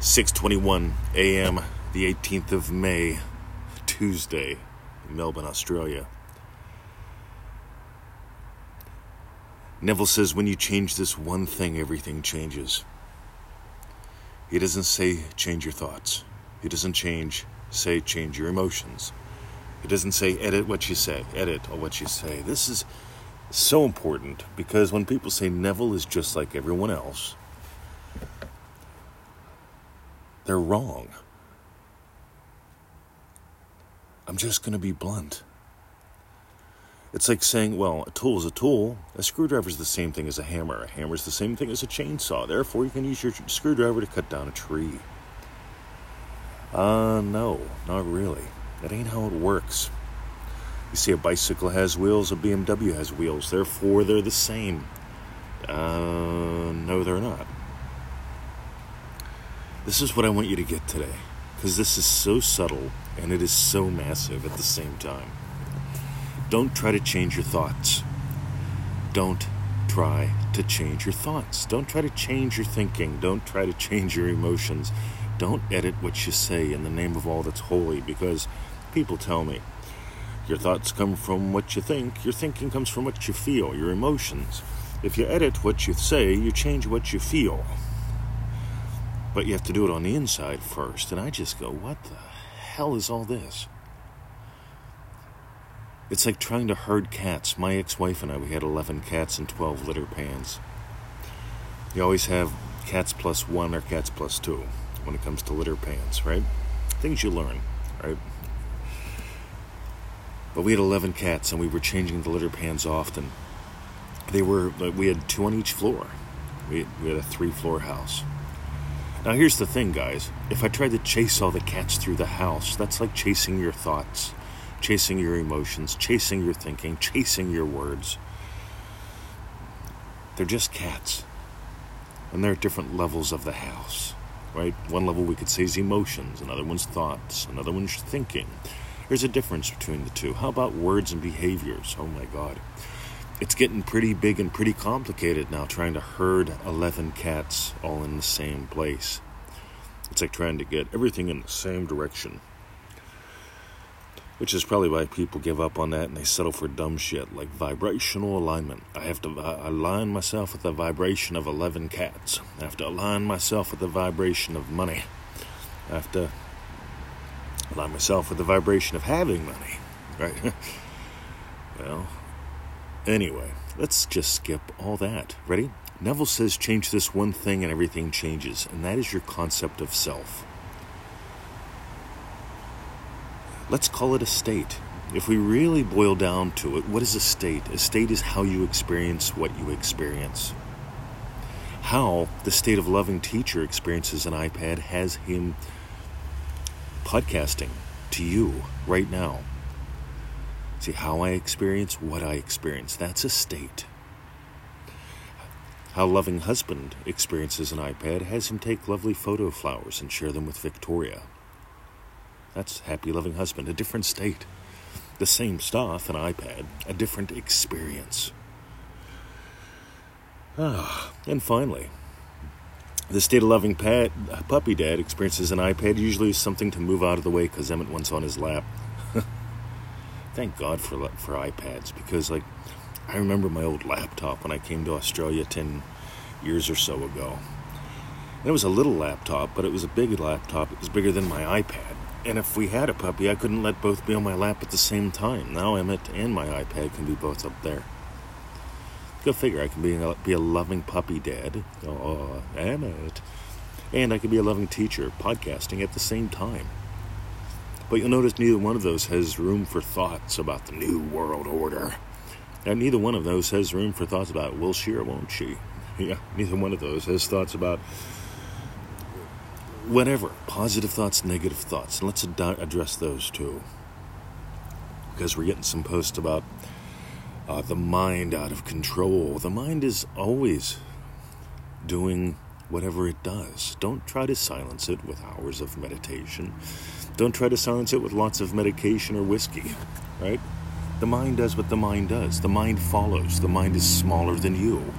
6:21 a.m. the 18th of May, Tuesday, Melbourne, Australia. Neville says when you change this one thing, everything changes. He doesn't say change your thoughts. He doesn't change say change your emotions. He doesn't say edit what you say, edit or what you say. This is so important because when people say Neville is just like everyone else, they're wrong. I'm just going to be blunt. It's like saying, well, a tool is a tool. A screwdriver is the same thing as a hammer. A hammer is the same thing as a chainsaw. Therefore, you can use your screwdriver to cut down a tree. Uh, no, not really. That ain't how it works. You see, a bicycle has wheels, a BMW has wheels. Therefore, they're the same. Uh, no, they're not. This is what I want you to get today, because this is so subtle and it is so massive at the same time. Don't try to change your thoughts. Don't try to change your thoughts. Don't try to change your thinking. Don't try to change your emotions. Don't edit what you say in the name of all that's holy, because people tell me your thoughts come from what you think, your thinking comes from what you feel, your emotions. If you edit what you say, you change what you feel. But you have to do it on the inside first. And I just go, what the hell is all this? It's like trying to herd cats. My ex wife and I, we had 11 cats and 12 litter pans. You always have cats plus one or cats plus two when it comes to litter pans, right? Things you learn, right? But we had 11 cats and we were changing the litter pans often. They were, we had two on each floor. We, we had a three floor house. Now, here's the thing, guys. If I tried to chase all the cats through the house, that's like chasing your thoughts, chasing your emotions, chasing your thinking, chasing your words. They're just cats. And they're at different levels of the house, right? One level we could say is emotions, another one's thoughts, another one's thinking. There's a difference between the two. How about words and behaviors? Oh my God it's getting pretty big and pretty complicated now trying to herd 11 cats all in the same place. It's like trying to get everything in the same direction. Which is probably why people give up on that and they settle for dumb shit like vibrational alignment. I have to align myself with the vibration of 11 cats. I have to align myself with the vibration of money. I have to align myself with the vibration of having money, right? well, Anyway, let's just skip all that. Ready? Neville says change this one thing and everything changes, and that is your concept of self. Let's call it a state. If we really boil down to it, what is a state? A state is how you experience what you experience. How the state of loving teacher experiences an iPad has him podcasting to you right now. See, how I experience what I experience, that's a state. How loving husband experiences an iPad has him take lovely photo flowers and share them with Victoria. That's happy loving husband, a different state. The same stuff, an iPad, a different experience. Ah, and finally, the state of loving puppy dad experiences an iPad usually is something to move out of the way because Emmett wants on his lap thank God for for iPads because like I remember my old laptop when I came to Australia 10 years or so ago. It was a little laptop, but it was a big laptop. It was bigger than my iPad. And if we had a puppy, I couldn't let both be on my lap at the same time. Now Emmett and my iPad can be both up there. Go figure, I can be a, be a loving puppy dad. Oh, Emmett. And I can be a loving teacher podcasting at the same time. But you'll notice neither one of those has room for thoughts about the New World Order. And neither one of those has room for thoughts about will she or won't she. Yeah, neither one of those has thoughts about whatever positive thoughts, negative thoughts. And let's ad- address those too. Because we're getting some posts about uh, the mind out of control. The mind is always doing whatever it does. Don't try to silence it with hours of meditation. Don't try to silence it with lots of medication or whiskey, right? The mind does what the mind does. The mind follows. The mind is smaller than you.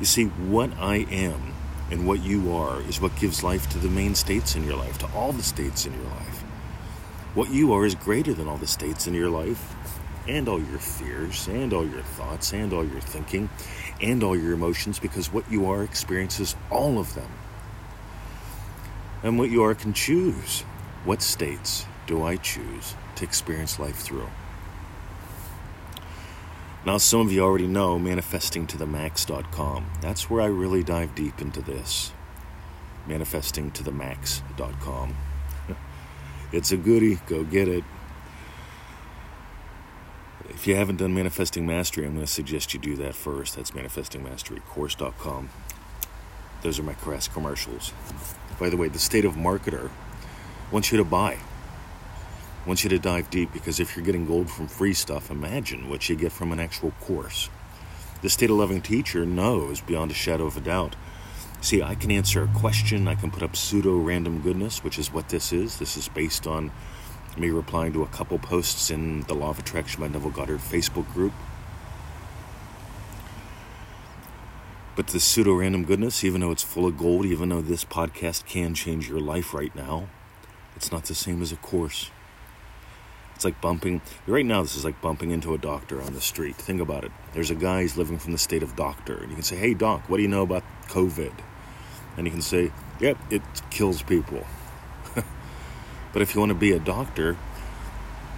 You see, what I am and what you are is what gives life to the main states in your life, to all the states in your life. What you are is greater than all the states in your life, and all your fears, and all your thoughts, and all your thinking, and all your emotions, because what you are experiences all of them. And what you are can choose. What states do I choose to experience life through? Now, some of you already know manifestingtothemax.com. That's where I really dive deep into this. Manifestingtothemax.com. it's a goodie. Go get it. If you haven't done Manifesting Mastery, I'm going to suggest you do that first. That's manifestingmasterycourse.com. Those are my crass commercials. By the way, the state of marketer wants you to buy wants you to dive deep because if you're getting gold from free stuff, imagine what you get from an actual course. The state of loving teacher knows beyond a shadow of a doubt. See, I can answer a question, I can put up pseudo random goodness, which is what this is. This is based on me replying to a couple posts in the Law of Attraction by Neville Goddard Facebook group. But the pseudo random goodness, even though it's full of gold, even though this podcast can change your life right now, it's not the same as a course. It's like bumping, right now, this is like bumping into a doctor on the street. Think about it. There's a guy who's living from the state of doctor, and you can say, Hey, doc, what do you know about COVID? And you can say, Yep, it kills people. But if you want to be a doctor,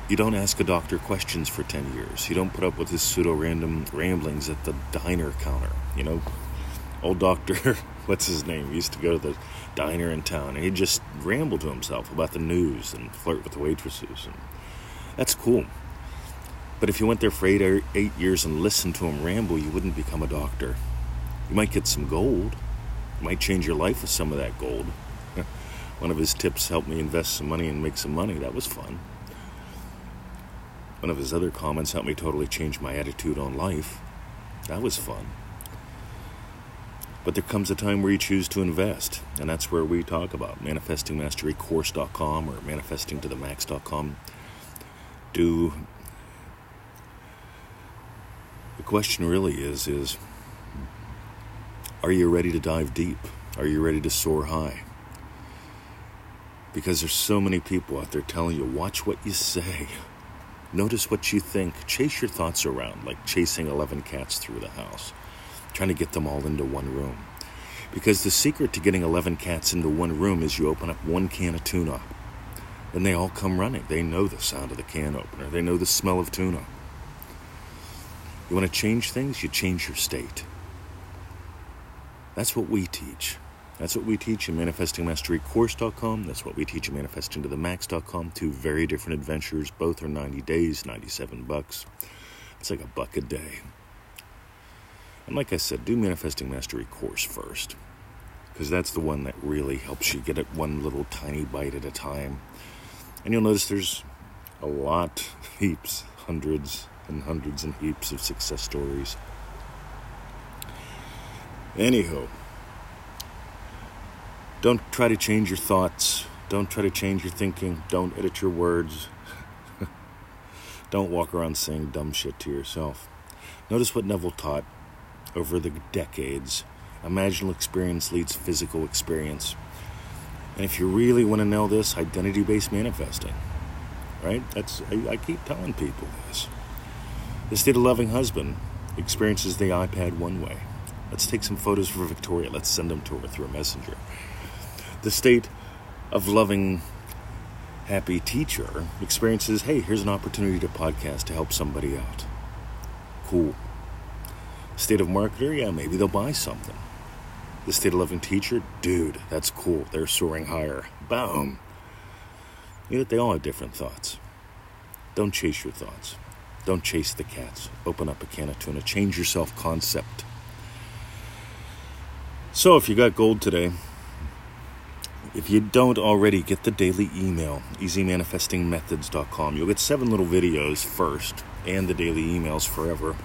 you don't ask a doctor questions for 10 years. You don't put up with his pseudo random ramblings at the diner counter. You know, old doctor, what's his name? He used to go to the diner in town and he'd just ramble to himself about the news and flirt with the waitresses and that's cool. But if you went there for eight, or eight years and listened to him ramble, you wouldn't become a doctor. You might get some gold. You might change your life with some of that gold. One of his tips helped me invest some money and make some money. That was fun. One of his other comments helped me totally change my attitude on life. That was fun. But there comes a time where you choose to invest, and that's where we talk about manifestingmasterycourse.com or manifestingtothemax.com do the question really is is are you ready to dive deep are you ready to soar high because there's so many people out there telling you watch what you say notice what you think chase your thoughts around like chasing 11 cats through the house trying to get them all into one room because the secret to getting 11 cats into one room is you open up one can of tuna and they all come running. They know the sound of the can opener, they know the smell of tuna. You want to change things? You change your state. That's what we teach. That's what we teach in ManifestingMasteryCourse.com. That's what we teach in ManifestingToTheMax.com. Two very different adventures. Both are 90 days, 97 bucks. It's like a buck a day. And like I said, do Manifesting Mastery Course first. Because that's the one that really helps you get it one little tiny bite at a time. And you'll notice there's a lot, heaps, hundreds and hundreds and heaps of success stories. Anywho, don't try to change your thoughts. Don't try to change your thinking. Don't edit your words. don't walk around saying dumb shit to yourself. Notice what Neville taught over the decades. Imaginal experience leads physical experience. And if you really want to know this, identity based manifesting, right? That's I, I, keep telling people this. State of loving husband experiences the iPad one way. Let's take some photos for Victoria. Let's send them to her through a messenger. The state of loving happy teacher experiences, hey, here's an opportunity to podcast to help somebody out. Cool. State of marketer, yeah, maybe they'll buy something. The state of loving teacher, dude, that's cool. They're soaring higher. Boom. You know, they all have different thoughts. Don't chase your thoughts. Don't chase the cats. Open up a can of tuna. Change your self concept. So, if you got gold today, if you don't already, get the daily email, easymanifestingmethods.com. You'll get seven little videos first and the daily emails forever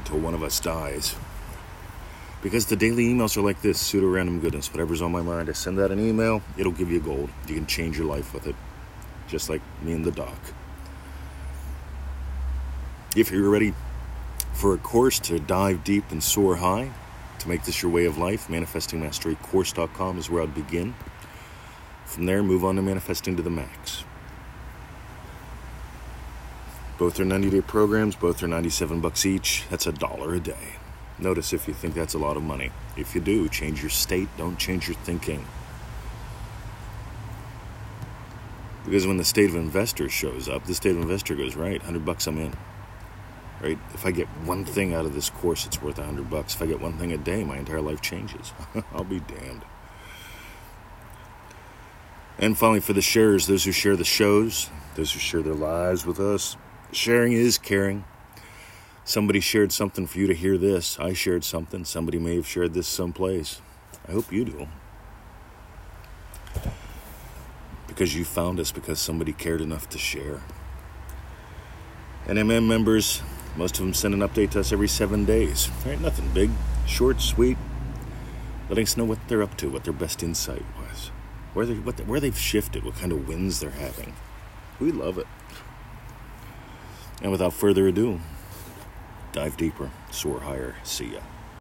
until one of us dies. Because the daily emails are like this pseudo random goodness. Whatever's on my mind, I send out an email, it'll give you gold. You can change your life with it, just like me and the doc. If you're ready for a course to dive deep and soar high, to make this your way of life, manifestingmasterycourse.com is where I'd begin. From there, move on to manifesting to the max. Both are 90 day programs, both are 97 bucks each. That's a dollar a day. Notice if you think that's a lot of money. If you do, change your state, don't change your thinking. Because when the state of investor shows up, the state of investor goes, right, 100 bucks I'm in. Right? If I get one thing out of this course, it's worth a 100 bucks. If I get one thing a day, my entire life changes. I'll be damned. And finally, for the sharers, those who share the shows, those who share their lives with us, sharing is caring. Somebody shared something for you to hear this. I shared something. Somebody may have shared this someplace. I hope you do. Because you found us because somebody cared enough to share. And MM members, most of them send an update to us every seven days. Right? Nothing big, short, sweet, letting us know what they're up to, what their best insight was, where, they, what, where they've shifted, what kind of wins they're having. We love it. And without further ado, dive deeper, soar higher. See ya.